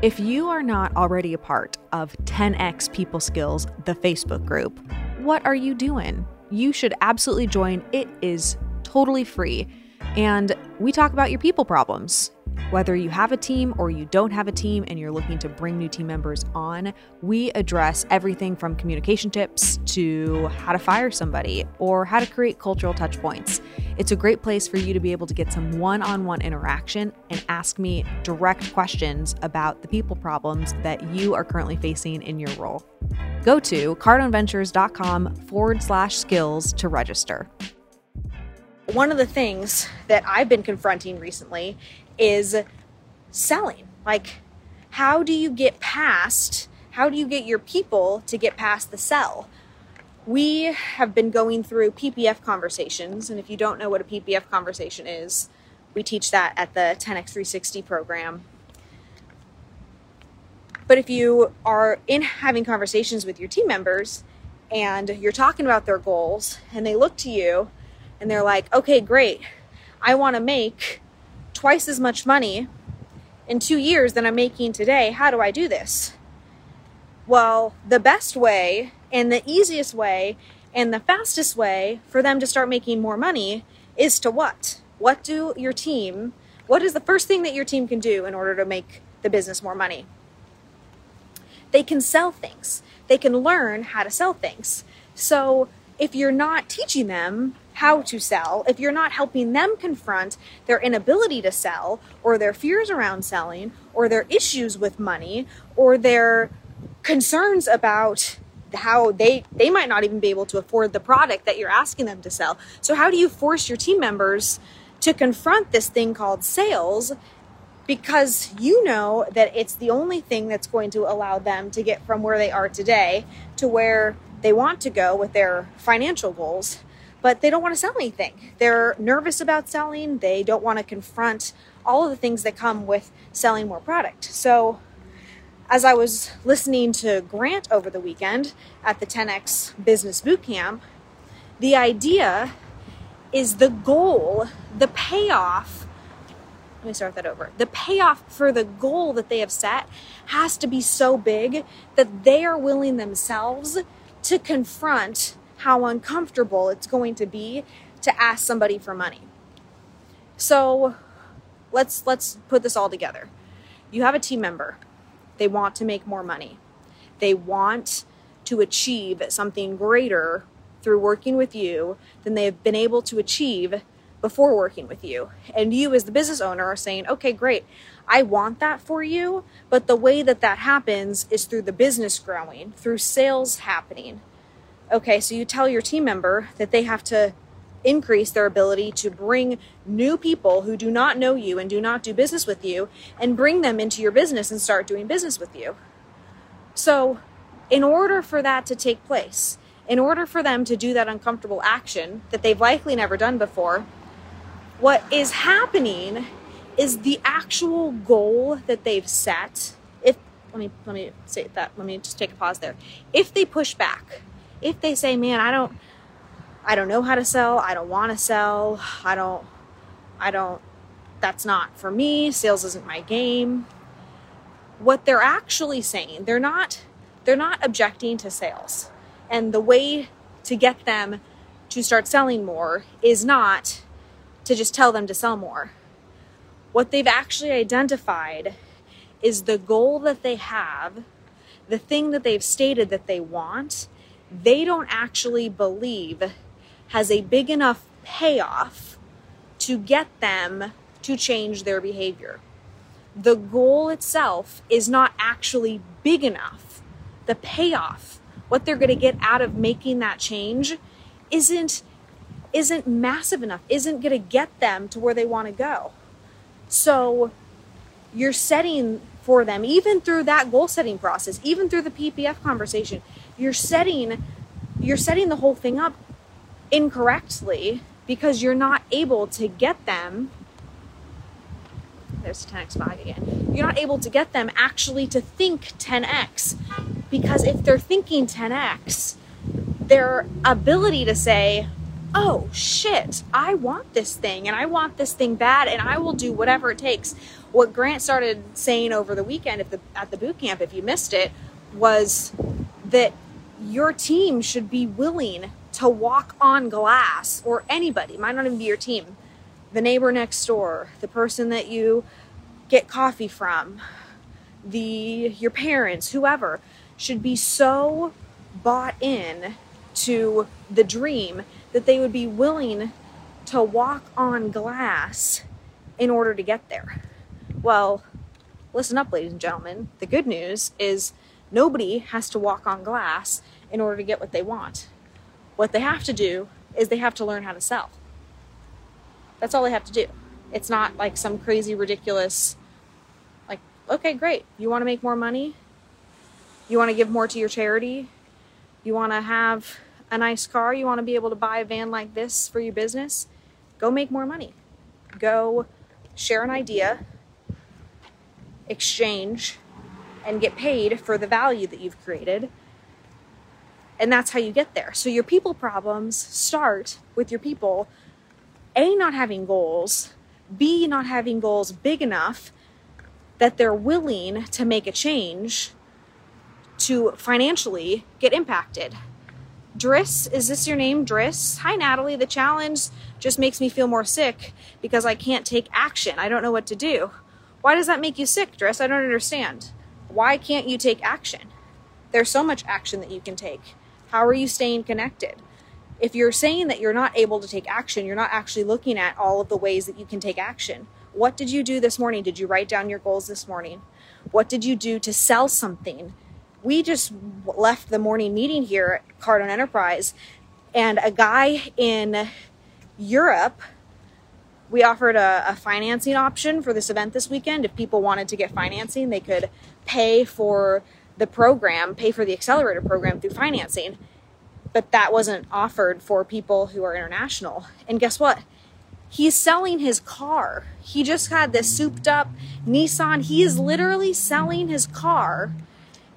If you are not already a part of 10x People Skills, the Facebook group, what are you doing? You should absolutely join. It is totally free. And we talk about your people problems. Whether you have a team or you don't have a team and you're looking to bring new team members on, we address everything from communication tips to how to fire somebody or how to create cultural touch points. It's a great place for you to be able to get some one on one interaction and ask me direct questions about the people problems that you are currently facing in your role. Go to cardoneventures.com forward slash skills to register. One of the things that I've been confronting recently is selling. Like, how do you get past, how do you get your people to get past the sell? We have been going through PPF conversations, and if you don't know what a PPF conversation is, we teach that at the 10x360 program. But if you are in having conversations with your team members and you're talking about their goals and they look to you and they're like, okay, great, I want to make twice as much money in two years than I'm making today. How do I do this? Well, the best way and the easiest way and the fastest way for them to start making more money is to what? What do your team, what is the first thing that your team can do in order to make the business more money? They can sell things. They can learn how to sell things. So if you're not teaching them how to sell, if you're not helping them confront their inability to sell or their fears around selling or their issues with money or their concerns about how they they might not even be able to afford the product that you're asking them to sell. So how do you force your team members to confront this thing called sales? Because you know that it's the only thing that's going to allow them to get from where they are today to where they want to go with their financial goals but they don't want to sell anything. They're nervous about selling. They don't want to confront all of the things that come with selling more product. So, as I was listening to Grant over the weekend at the 10x Business Bootcamp, the idea is the goal, the payoff. Let me start that over. The payoff for the goal that they have set has to be so big that they are willing themselves to confront how uncomfortable it's going to be to ask somebody for money. So let's let's put this all together. You have a team member. They want to make more money. They want to achieve something greater through working with you than they have been able to achieve before working with you. And you, as the business owner, are saying, okay, great, I want that for you. But the way that that happens is through the business growing, through sales happening, Okay, so you tell your team member that they have to increase their ability to bring new people who do not know you and do not do business with you and bring them into your business and start doing business with you. So, in order for that to take place, in order for them to do that uncomfortable action that they've likely never done before, what is happening is the actual goal that they've set. If let me let me say that, let me just take a pause there. If they push back, if they say, "Man, I don't I don't know how to sell. I don't want to sell. I don't I don't that's not for me. Sales isn't my game." What they're actually saying, they're not they're not objecting to sales. And the way to get them to start selling more is not to just tell them to sell more. What they've actually identified is the goal that they have, the thing that they've stated that they want, they don't actually believe has a big enough payoff to get them to change their behavior. The goal itself is not actually big enough. The payoff, what they're going to get out of making that change isn't isn't massive enough, isn't going to get them to where they want to go. So you're setting for them even through that goal setting process, even through the PPF conversation, you're setting you're setting the whole thing up incorrectly because you're not able to get them there's 10x5 again. You're not able to get them actually to think 10x because if they're thinking 10x, their ability to say, oh shit, I want this thing and I want this thing bad and I will do whatever it takes What Grant started saying over the weekend at the at the boot camp, if you missed it, was that your team should be willing to walk on glass, or anybody, might not even be your team, the neighbor next door, the person that you get coffee from, the your parents, whoever, should be so bought in to the dream that they would be willing to walk on glass in order to get there. Well, listen up, ladies and gentlemen. The good news is nobody has to walk on glass in order to get what they want. What they have to do is they have to learn how to sell. That's all they have to do. It's not like some crazy, ridiculous, like, okay, great. You want to make more money? You want to give more to your charity? You want to have a nice car? You want to be able to buy a van like this for your business? Go make more money. Go share an idea, exchange, and get paid for the value that you've created. And that's how you get there. So your people problems start with your people A, not having goals, B, not having goals big enough that they're willing to make a change to financially get impacted. Driss, is this your name, Driss? Hi, Natalie. The challenge just makes me feel more sick because I can't take action. I don't know what to do. Why does that make you sick, Driss? I don't understand. Why can't you take action? There's so much action that you can take. How are you staying connected? If you're saying that you're not able to take action, you're not actually looking at all of the ways that you can take action. What did you do this morning? Did you write down your goals this morning? What did you do to sell something? We just left the morning meeting here at Cardone Enterprise, and a guy in Europe, we offered a, a financing option for this event this weekend. If people wanted to get financing, they could pay for the program, pay for the accelerator program through financing. But that wasn't offered for people who are international. And guess what? He's selling his car. He just had this souped up Nissan. He is literally selling his car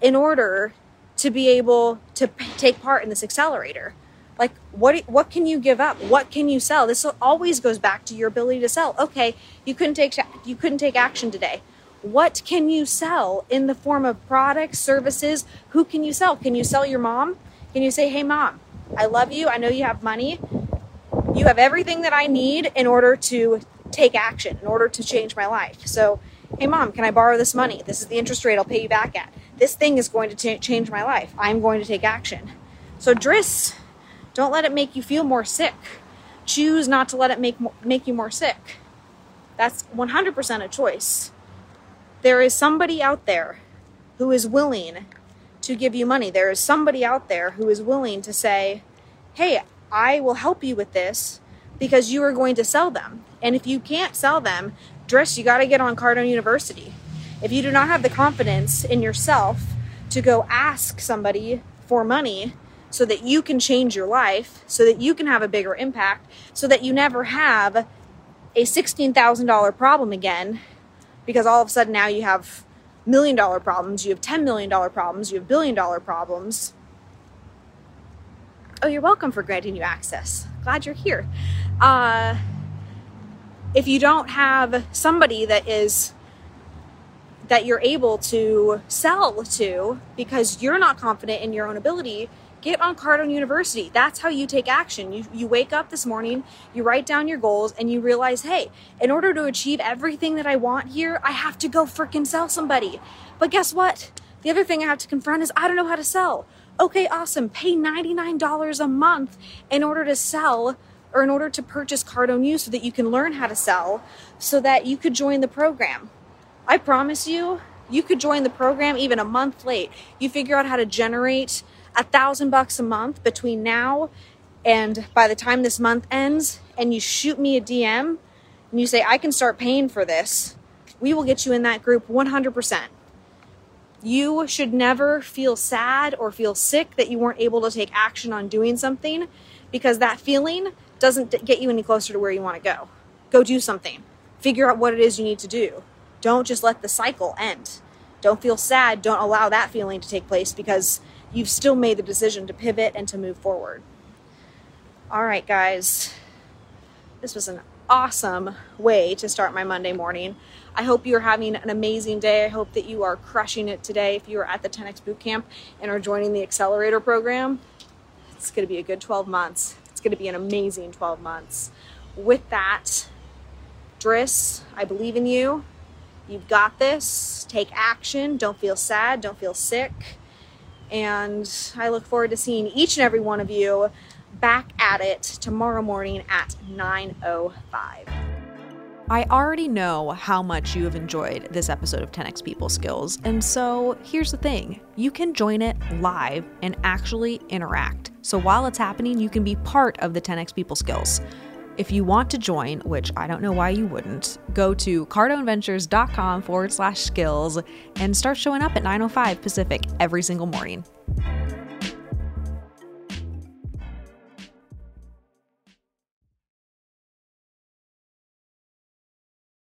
in order to be able to p- take part in this accelerator. Like what what can you give up? What can you sell? This always goes back to your ability to sell. Okay, you couldn't take you couldn't take action today what can you sell in the form of products, services? Who can you sell? Can you sell your mom? Can you say, hey, mom, I love you. I know you have money. You have everything that I need in order to take action, in order to change my life. So, hey, mom, can I borrow this money? This is the interest rate I'll pay you back at. This thing is going to t- change my life. I'm going to take action. So, Driss, don't let it make you feel more sick. Choose not to let it make, make you more sick. That's 100% a choice there is somebody out there who is willing to give you money. There is somebody out there who is willing to say, hey, I will help you with this because you are going to sell them. And if you can't sell them, Driss, you got to get on Cardone University. If you do not have the confidence in yourself to go ask somebody for money so that you can change your life, so that you can have a bigger impact, so that you never have a $16,000 problem again because all of a sudden now you have million dollar problems, you have $10 million problems, you have billion dollar problems. Oh, you're welcome for granting you access. Glad you're here. Uh, if you don't have somebody that is that you're able to sell to because you're not confident in your own ability get on Cardone University. That's how you take action. You, you wake up this morning, you write down your goals, and you realize, hey, in order to achieve everything that I want here, I have to go freaking sell somebody. But guess what? The other thing I have to confront is I don't know how to sell. Okay, awesome. Pay $99 a month in order to sell or in order to purchase Cardone U so that you can learn how to sell so that you could join the program. I promise you, you could join the program even a month late. You figure out how to generate a thousand bucks a month between now and by the time this month ends and you shoot me a DM and you say, I can start paying for this, we will get you in that group 100%. You should never feel sad or feel sick that you weren't able to take action on doing something because that feeling doesn't get you any closer to where you want to go. Go do something. Figure out what it is you need to do. Don't just let the cycle end. Don't feel sad. Don't allow that feeling to take place because you've still made the decision to pivot and to move forward. All right, guys. This was an awesome way to start my Monday morning. I hope you're having an amazing day. I hope that you are crushing it today. If you are at the 10X Bootcamp and are joining the Accelerator program, it's going to be a good 12 months. It's going to be an amazing 12 months. With that, Driss, I believe in you. You've got this. Take action. Don't feel sad. Don't feel sick. And I look forward to seeing each and every one of you back at it tomorrow morning at 9.05. I already know how much you have enjoyed this episode of 10x People Skills, and so here's the thing you can join it live and actually interact. So while it's happening, you can be part of the 10x People Skills. If you want to join, which I don't know why you wouldn't, go to cardoneVentures.com forward slash skills and start showing up at 9.05 Pacific every single morning.